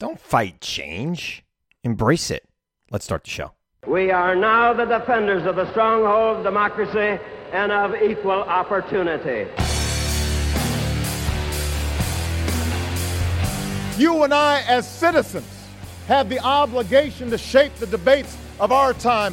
Don't fight change, embrace it. Let's start the show. We are now the defenders of the stronghold of democracy and of equal opportunity. You and I, as citizens, have the obligation to shape the debates of our time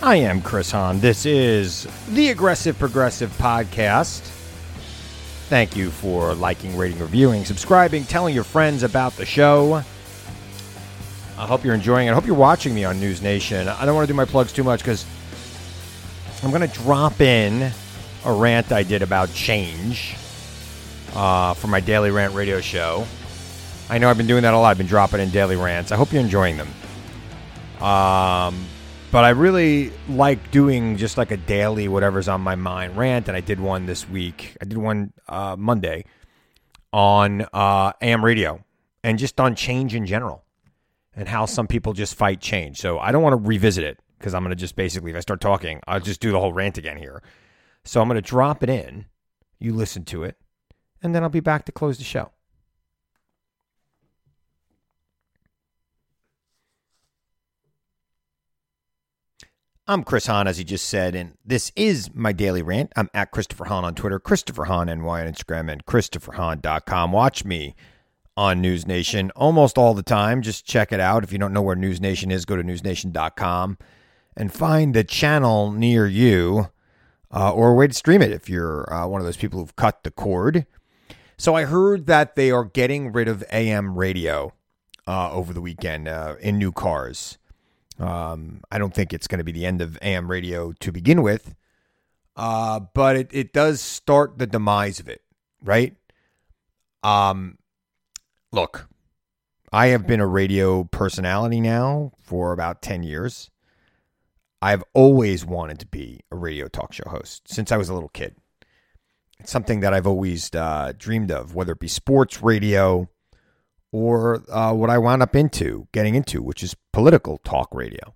I am Chris Hahn. This is the Aggressive Progressive Podcast. Thank you for liking, rating, reviewing, subscribing, telling your friends about the show. I hope you're enjoying it. I hope you're watching me on News Nation. I don't want to do my plugs too much because I'm going to drop in a rant I did about change uh, for my daily rant radio show. I know I've been doing that a lot. I've been dropping in daily rants. I hope you're enjoying them. Um, but I really like doing just like a daily whatever's on my mind rant, and I did one this week. I did one uh, Monday on uh, AM radio and just on change in general and how some people just fight change. So I don't want to revisit it because I'm going to just basically, if I start talking, I'll just do the whole rant again here. So I'm going to drop it in. You listen to it, and then I'll be back to close the show. I'm Chris Hahn, as he just said, and this is my daily rant. I'm at Christopher Hahn on Twitter, Christopher Hahn NY on Instagram, and ChristopherHahn.com. Watch me on News Nation almost all the time. Just check it out. If you don't know where News Nation is, go to newsnation.com and find the channel near you uh, or a way to stream it if you're uh, one of those people who've cut the cord. So I heard that they are getting rid of AM radio uh, over the weekend uh, in new cars. Um, I don't think it's going to be the end of AM radio to begin with, uh, but it, it does start the demise of it, right? Um, look, I have been a radio personality now for about 10 years. I've always wanted to be a radio talk show host since I was a little kid. It's something that I've always uh, dreamed of, whether it be sports radio, or uh, what I wound up into getting into, which is political talk radio.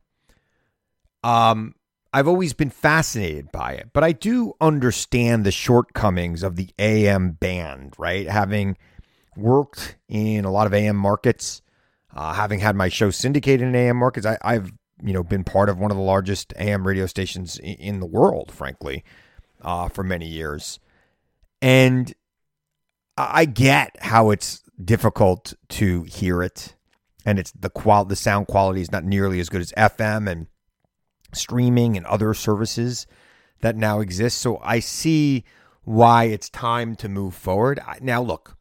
Um, I've always been fascinated by it, but I do understand the shortcomings of the AM band, right? Having worked in a lot of AM markets, uh, having had my show syndicated in AM markets, I, have you know been part of one of the largest AM radio stations in, in the world, frankly, uh, for many years, and I get how it's difficult to hear it, and it's the qual the sound quality is not nearly as good as FM and streaming and other services that now exist. So I see why it's time to move forward. Now, look,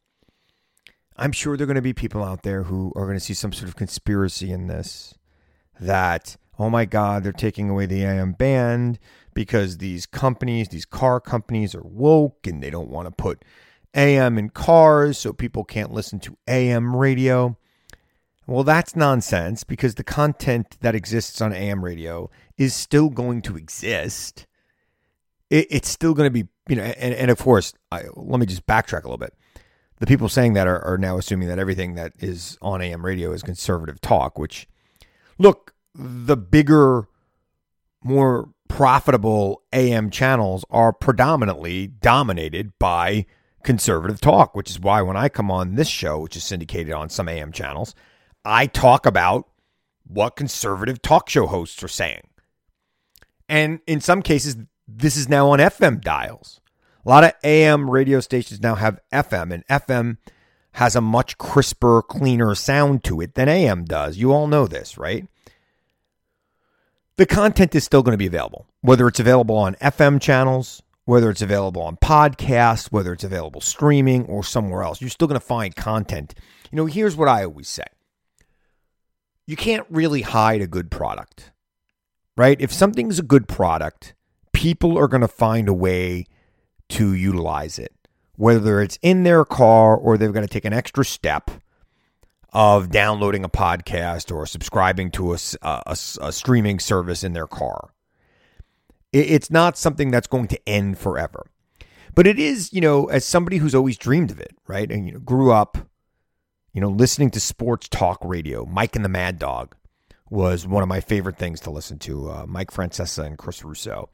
I'm sure there are going to be people out there who are going to see some sort of conspiracy in this that, oh my God, they're taking away the AM band because these companies, these car companies are woke and they don't want to put AM in cars so people can't listen to AM radio. Well, that's nonsense because the content that exists on AM radio is still going to exist. It, it's still going to be, you know, and, and of course, I, let me just backtrack a little bit. The people saying that are, are now assuming that everything that is on AM radio is conservative talk, which, look, the bigger, more profitable AM channels are predominantly dominated by conservative talk, which is why when I come on this show, which is syndicated on some AM channels, I talk about what conservative talk show hosts are saying. And in some cases, this is now on FM dials. A lot of AM radio stations now have FM, and FM has a much crisper, cleaner sound to it than AM does. You all know this, right? The content is still going to be available, whether it's available on FM channels, whether it's available on podcasts, whether it's available streaming or somewhere else. You're still going to find content. You know, here's what I always say you can't really hide a good product, right? If something's a good product, people are going to find a way to utilize it, whether it's in their car or they're going to take an extra step of downloading a podcast or subscribing to a, a, a streaming service in their car. It's not something that's going to end forever. But it is, you know, as somebody who's always dreamed of it, right? And you know, grew up, you know, listening to sports talk radio. Mike and the Mad Dog was one of my favorite things to listen to. Uh, Mike Francesa and Chris Russo.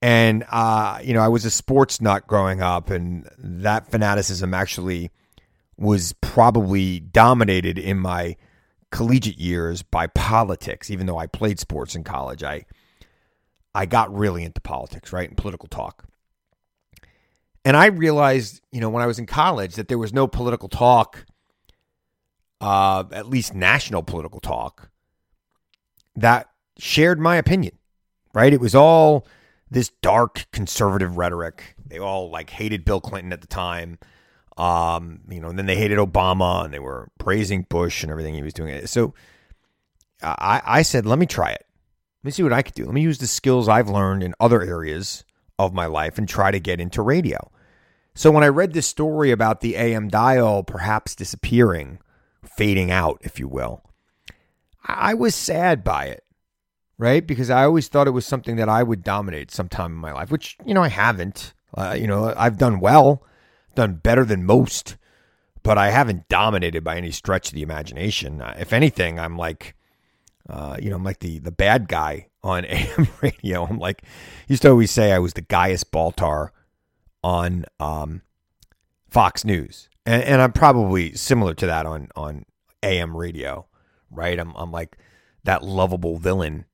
And uh, you know, I was a sports nut growing up, and that fanaticism actually was probably dominated in my collegiate years by politics. Even though I played sports in college, I I got really into politics, right? And political talk. And I realized, you know, when I was in college that there was no political talk, uh, at least national political talk, that shared my opinion, right? It was all this dark conservative rhetoric. They all like hated Bill Clinton at the time. Um, you know, and then they hated Obama and they were praising Bush and everything he was doing. So I, I said, let me try it. Let me see what I could do. Let me use the skills I've learned in other areas of my life and try to get into radio. So when I read this story about the AM dial perhaps disappearing, fading out, if you will, I was sad by it, right? Because I always thought it was something that I would dominate sometime in my life, which, you know, I haven't. Uh, you know, I've done well, done better than most, but I haven't dominated by any stretch of the imagination. Uh, if anything, I'm like, uh, you know, I'm like the the bad guy on AM radio. I'm like, used to always say I was the Gaius Baltar on um, Fox News, and, and I'm probably similar to that on on AM radio, right? I'm I'm like that lovable villain.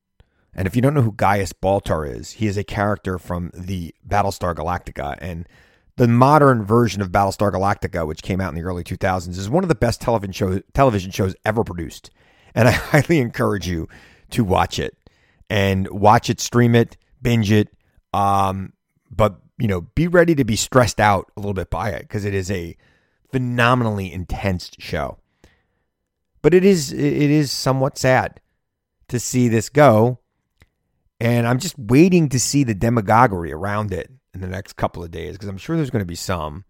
And if you don't know who Gaius Baltar is, he is a character from the Battlestar Galactica, and the modern version of Battlestar Galactica, which came out in the early 2000s, is one of the best television shows television shows ever produced and I highly encourage you to watch it and watch it, stream it, binge it. Um, but you know, be ready to be stressed out a little bit by it because it is a phenomenally intense show. But it is it is somewhat sad to see this go, and I'm just waiting to see the demagoguery around it in the next couple of days because I'm sure there's going to be some,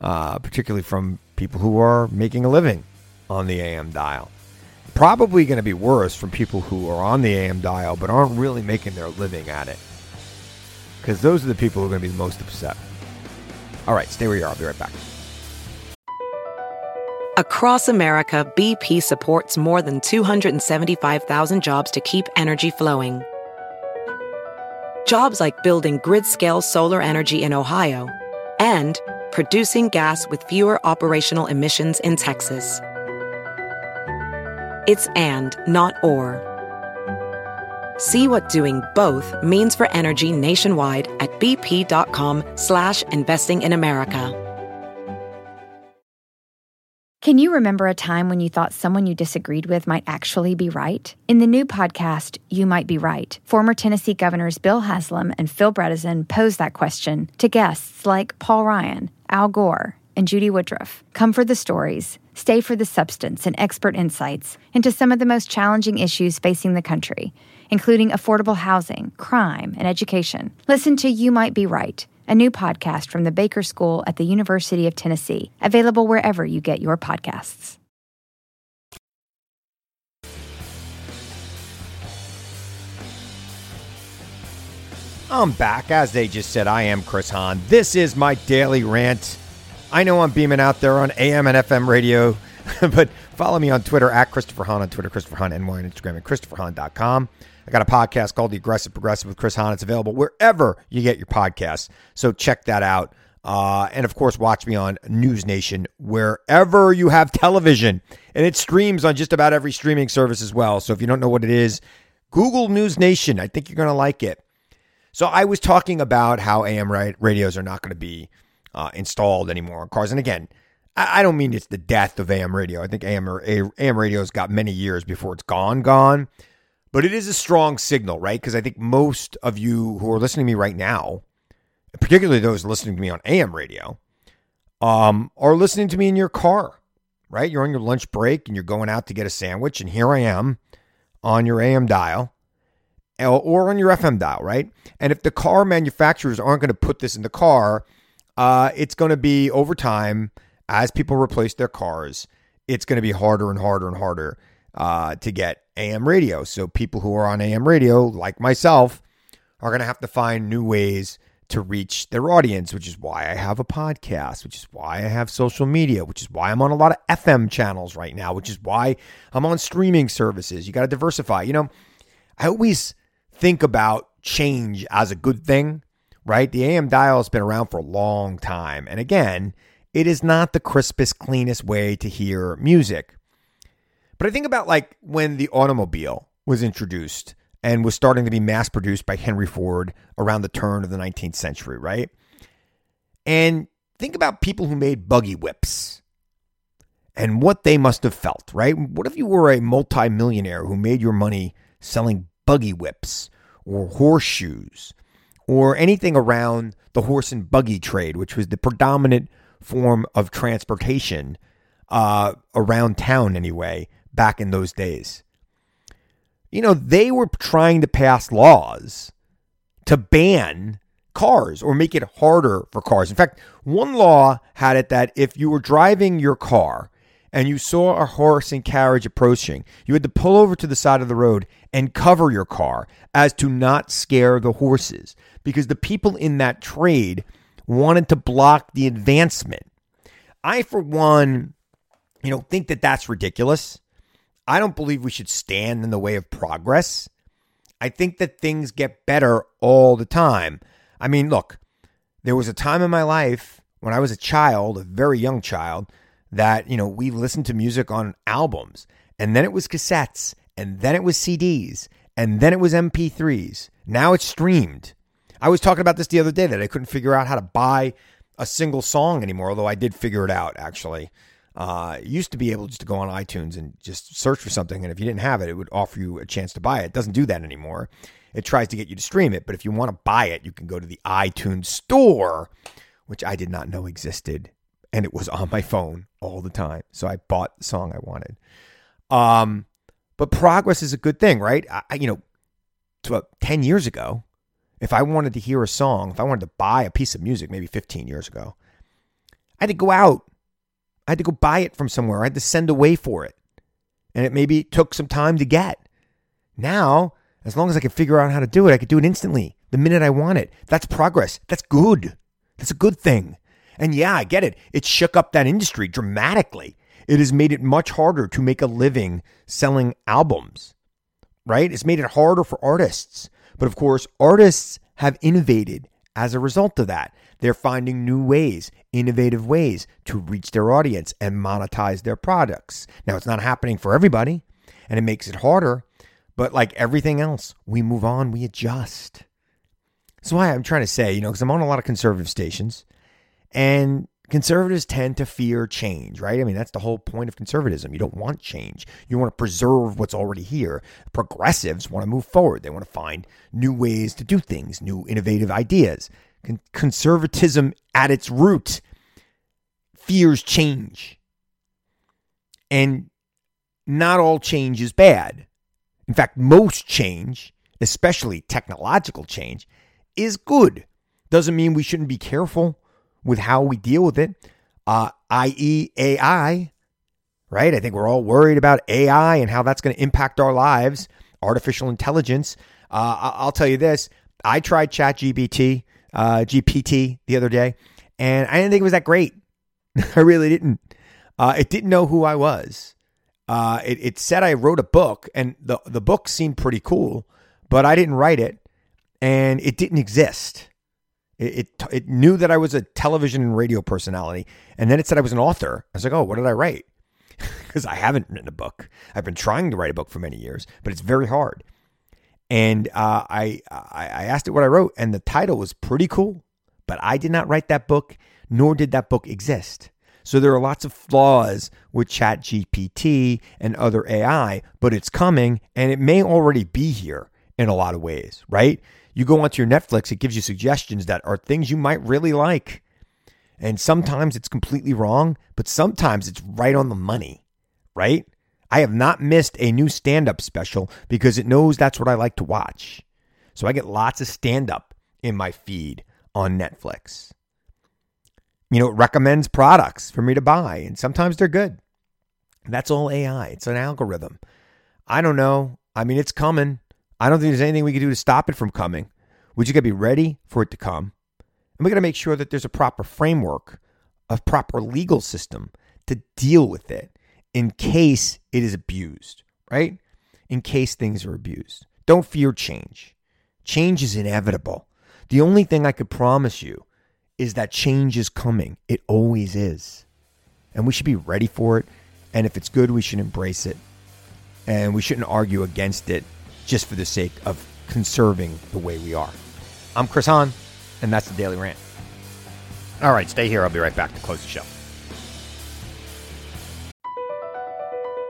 uh, particularly from people who are making a living on the AM dial probably going to be worse from people who are on the AM dial but aren't really making their living at it. Because those are the people who are going to be the most upset. All right, stay where you are. I'll be right back. Across America, BP supports more than 275,000 jobs to keep energy flowing. Jobs like building grid scale solar energy in Ohio and producing gas with fewer operational emissions in Texas. It's and, not or. See what doing both means for energy nationwide at bp.com slash investing in America. Can you remember a time when you thought someone you disagreed with might actually be right? In the new podcast, You Might Be Right, former Tennessee governors Bill Haslam and Phil Bredesen pose that question to guests like Paul Ryan, Al Gore, and Judy Woodruff come for the stories, stay for the substance and expert insights into some of the most challenging issues facing the country, including affordable housing, crime, and education. Listen to You Might Be Right, a new podcast from the Baker School at the University of Tennessee, available wherever you get your podcasts. I'm back. As they just said, I am Chris Hahn. This is my daily rant. I know I'm beaming out there on AM and FM radio, but follow me on Twitter at Christopher Hahn on Twitter, Christopher Hahn NY on Instagram, and ChristopherHahn.com. I got a podcast called The Aggressive Progressive with Chris Hahn. It's available wherever you get your podcasts. So check that out. Uh, and of course, watch me on News Nation wherever you have television. And it streams on just about every streaming service as well. So if you don't know what it is, Google News Nation. I think you're going to like it. So I was talking about how AM radios are not going to be uh, installed anymore in cars. And again, I, I, don't mean it's the death of AM radio. I think AM, or, AM radio's got many years before it's gone, gone. But it is a strong signal, right? Because I think most of you who are listening to me right now, particularly those listening to me on AM radio, um, are listening to me in your car, right? You're on your lunch break and you're going out to get a sandwich, and here I am on your AM dial or on your FM dial, right? And if the car manufacturers aren't going to put this in the car, uh, it's going to be over time as people replace their cars. It's going to be harder and harder and harder uh, to get AM radio. So people who are on AM radio, like myself, are going to have to find new ways to reach their audience, which is why I have a podcast, which is why I have social media, which is why I'm on a lot of FM channels right now, which is why I'm on streaming services. You got to diversify. You know, I always think about change as a good thing, right? The AM dial has been around for a long time. And again, it is not the crispest, cleanest way to hear music. But I think about like when the automobile was introduced and was starting to be mass produced by Henry Ford around the turn of the 19th century, right? And think about people who made buggy whips and what they must have felt, right? What if you were a multimillionaire who made your money selling buggy whips or horseshoes or anything around the horse and buggy trade, which was the predominant form of transportation uh, around town anyway back in those days. You know, they were trying to pass laws to ban cars or make it harder for cars. In fact, one law had it that if you were driving your car and you saw a horse and carriage approaching, you had to pull over to the side of the road and cover your car as to not scare the horses because the people in that trade wanted to block the advancement. I, for one, you know, think that that's ridiculous. I don't believe we should stand in the way of progress. I think that things get better all the time. I mean, look, there was a time in my life when I was a child, a very young child, that, you know, we listened to music on albums and then it was cassettes and then it was CDs and then it was MP3s. Now it's streamed. I was talking about this the other day that I couldn't figure out how to buy a single song anymore, although I did figure it out actually. Uh, used to be able just to go on iTunes and just search for something, and if you didn't have it, it would offer you a chance to buy it. It doesn't do that anymore. It tries to get you to stream it, but if you want to buy it, you can go to the iTunes store, which I did not know existed and it was on my phone all the time. So I bought the song I wanted. Um, but progress is a good thing, right? I, you know, uh, 10 years ago, if I wanted to hear a song, if I wanted to buy a piece of music, maybe 15 years ago, I had to go out. I had to go buy it from somewhere. I had to send away for it. And it maybe took some time to get. Now, as long as I can figure out how to do it, I could do it instantly the minute I want it. That's progress. That's good. That's a good thing. And yeah, I get it. It shook up that industry dramatically. It has made it much harder to make a living selling albums, right? It's made it harder for artists. But of course, artists have innovated as a result of that. They're finding new ways, innovative ways to reach their audience and monetize their products. Now, it's not happening for everybody and it makes it harder. But like everything else, we move on, we adjust. That's why I'm trying to say, you know, because I'm on a lot of conservative stations and conservatives tend to fear change, right? I mean, that's the whole point of conservatism. You don't want change. You want to preserve what's already here. Progressives want to move forward. They want to find new ways to do things, new innovative ideas. Con- conservatism at its root fears change. And not all change is bad. In fact, most change, especially technological change, is good. Doesn't mean we shouldn't be careful with how we deal with it, uh, i.e., AI, right? I think we're all worried about AI and how that's going to impact our lives, artificial intelligence. Uh, I'll tell you this I tried ChatGPT, uh, GPT the other day, and I didn't think it was that great. I really didn't. Uh, it didn't know who I was. Uh, it, it said I wrote a book, and the, the book seemed pretty cool, but I didn't write it, and it didn't exist. It, it, it knew that I was a television and radio personality, and then it said I was an author. I was like, oh, what did I write? Because I haven't written a book. I've been trying to write a book for many years, but it's very hard. And uh, I I asked it what I wrote, and the title was pretty cool, but I did not write that book, nor did that book exist. So there are lots of flaws with ChatGPT and other AI, but it's coming and it may already be here in a lot of ways, right? You go onto your Netflix, it gives you suggestions that are things you might really like. And sometimes it's completely wrong, but sometimes it's right on the money, right? I have not missed a new stand up special because it knows that's what I like to watch. So I get lots of stand up in my feed on Netflix you know, it recommends products for me to buy, and sometimes they're good. That's all AI. It's an algorithm. I don't know. I mean, it's coming. I don't think there's anything we can do to stop it from coming. We just got to be ready for it to come. And we got to make sure that there's a proper framework, a proper legal system to deal with it in case it is abused, right? In case things are abused. Don't fear change. Change is inevitable. The only thing I could promise you is that change is coming. It always is. And we should be ready for it. And if it's good, we should embrace it. And we shouldn't argue against it just for the sake of conserving the way we are. I'm Chris Hahn, and that's the Daily Rant. All right, stay here. I'll be right back to close the show.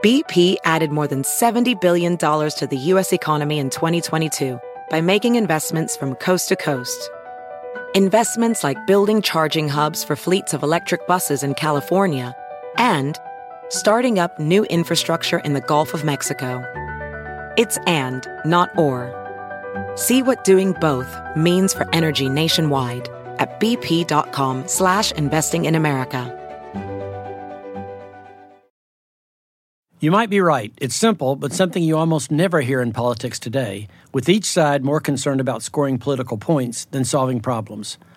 BP added more than $70 billion to the U.S. economy in 2022 by making investments from coast to coast investments like building charging hubs for fleets of electric buses in California, and starting up new infrastructure in the Gulf of Mexico. It's and, not or. See what doing both means for energy nationwide at bp.com slash investing in America. You might be right. It's simple, but something you almost never hear in politics today, with each side more concerned about scoring political points than solving problems.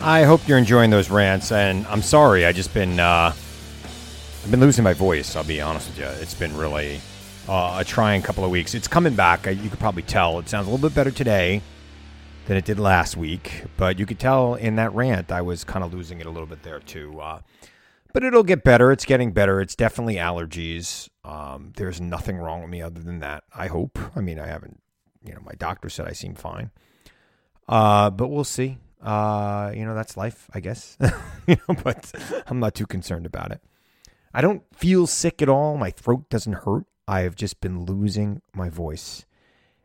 I hope you're enjoying those rants, and I'm sorry. I just been uh, I've been losing my voice. I'll be honest with you. It's been really uh, a trying couple of weeks. It's coming back. You could probably tell. It sounds a little bit better today than it did last week, but you could tell in that rant I was kind of losing it a little bit there too. Uh, but it'll get better. It's getting better. It's definitely allergies. Um, there's nothing wrong with me other than that. I hope. I mean, I haven't. You know, my doctor said I seem fine. Uh, but we'll see uh, you know, that's life, I guess. you know, but I'm not too concerned about it. I don't feel sick at all. My throat doesn't hurt. I have just been losing my voice,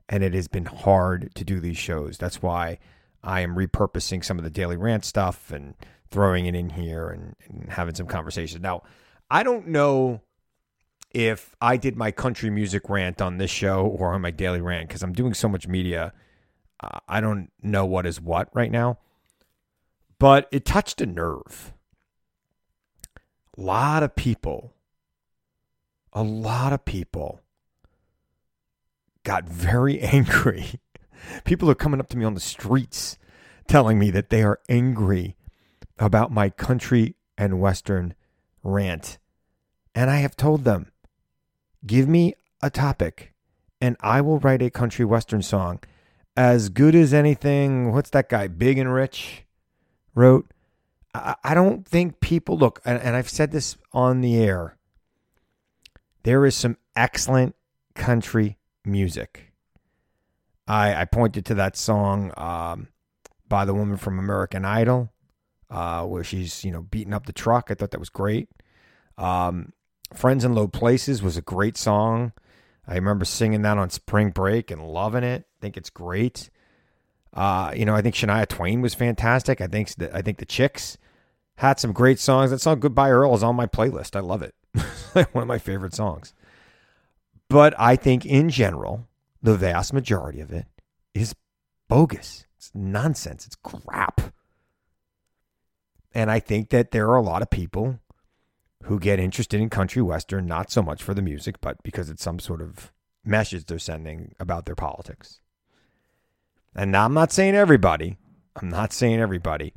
and it has been hard to do these shows. That's why I am repurposing some of the daily rant stuff and throwing it in here and, and having some conversations. Now, I don't know if I did my country music rant on this show or on my daily rant because I'm doing so much media I don't know what is what right now, but it touched a nerve. A lot of people, a lot of people got very angry. People are coming up to me on the streets telling me that they are angry about my country and Western rant. And I have told them, give me a topic and I will write a country Western song as good as anything. What's that guy, Big and Rich, wrote? I, I don't think people look, and, and I've said this on the air. there is some excellent country music. I, I pointed to that song um, by the woman from American Idol, uh, where she's you know beating up the truck. I thought that was great. Um, Friends in Low Places was a great song. I remember singing that on spring break and loving it. I think it's great. Uh, you know, I think Shania Twain was fantastic. I think I think the Chicks had some great songs. That song "Goodbye Earl" is on my playlist. I love it. It's one of my favorite songs. But I think in general, the vast majority of it is bogus. It's nonsense. It's crap. And I think that there are a lot of people who get interested in country western, not so much for the music, but because it's some sort of message they're sending about their politics. And I'm not saying everybody, I'm not saying everybody,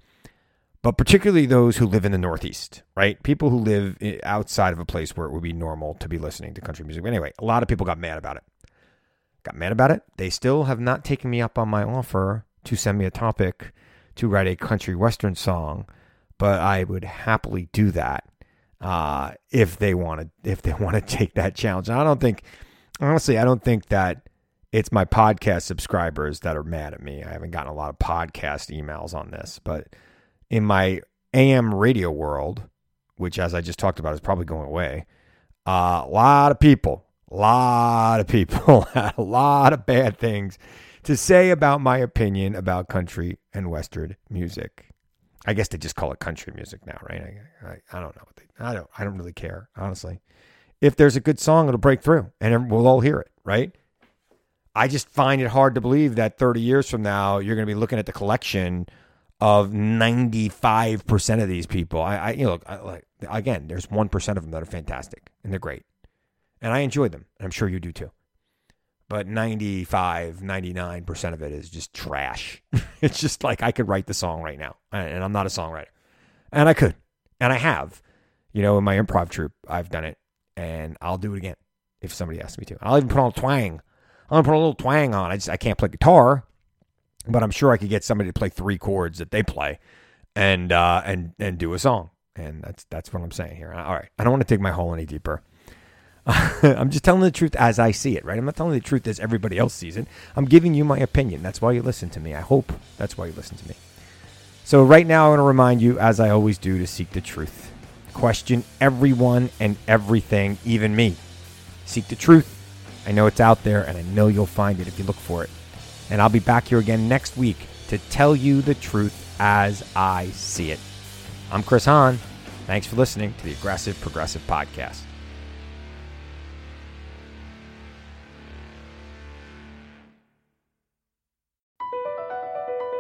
but particularly those who live in the Northeast, right? People who live outside of a place where it would be normal to be listening to country music. But anyway, a lot of people got mad about it. Got mad about it. They still have not taken me up on my offer to send me a topic to write a country western song, but I would happily do that uh, if they want to if they want to take that challenge. And I don't think honestly, I don't think that it's my podcast subscribers that are mad at me. I haven't gotten a lot of podcast emails on this, but in my AM radio world, which as I just talked about is probably going away, uh, a lot of people, a lot of people had a lot of bad things to say about my opinion about country and western music. I guess they just call it country music now, right? I, I, I don't know. I don't. I don't really care, honestly. If there's a good song, it'll break through, and we'll all hear it, right? I just find it hard to believe that 30 years from now, you're going to be looking at the collection of 95% of these people. I, I you know, look, I, like again, there's 1% of them that are fantastic and they're great. And I enjoy them. And I'm sure you do too. But 95, 99% of it is just trash. it's just like I could write the song right now. And I'm not a songwriter. And I could. And I have. You know, in my improv troupe, I've done it. And I'll do it again if somebody asks me to. I'll even put on a twang. I'll put a little twang on. I just I can't play guitar but I'm sure I could get somebody to play three chords that they play and uh, and and do a song. And that's that's what I'm saying here. All right, I don't want to dig my hole any deeper. I'm just telling the truth as I see it, right? I'm not telling the truth as everybody else sees it. I'm giving you my opinion. That's why you listen to me. I hope that's why you listen to me. So right now, I want to remind you, as I always do, to seek the truth. Question everyone and everything, even me. Seek the truth. I know it's out there, and I know you'll find it if you look for it. And I'll be back here again next week to tell you the truth as I see it. I'm Chris Hahn. Thanks for listening to the Aggressive Progressive Podcast.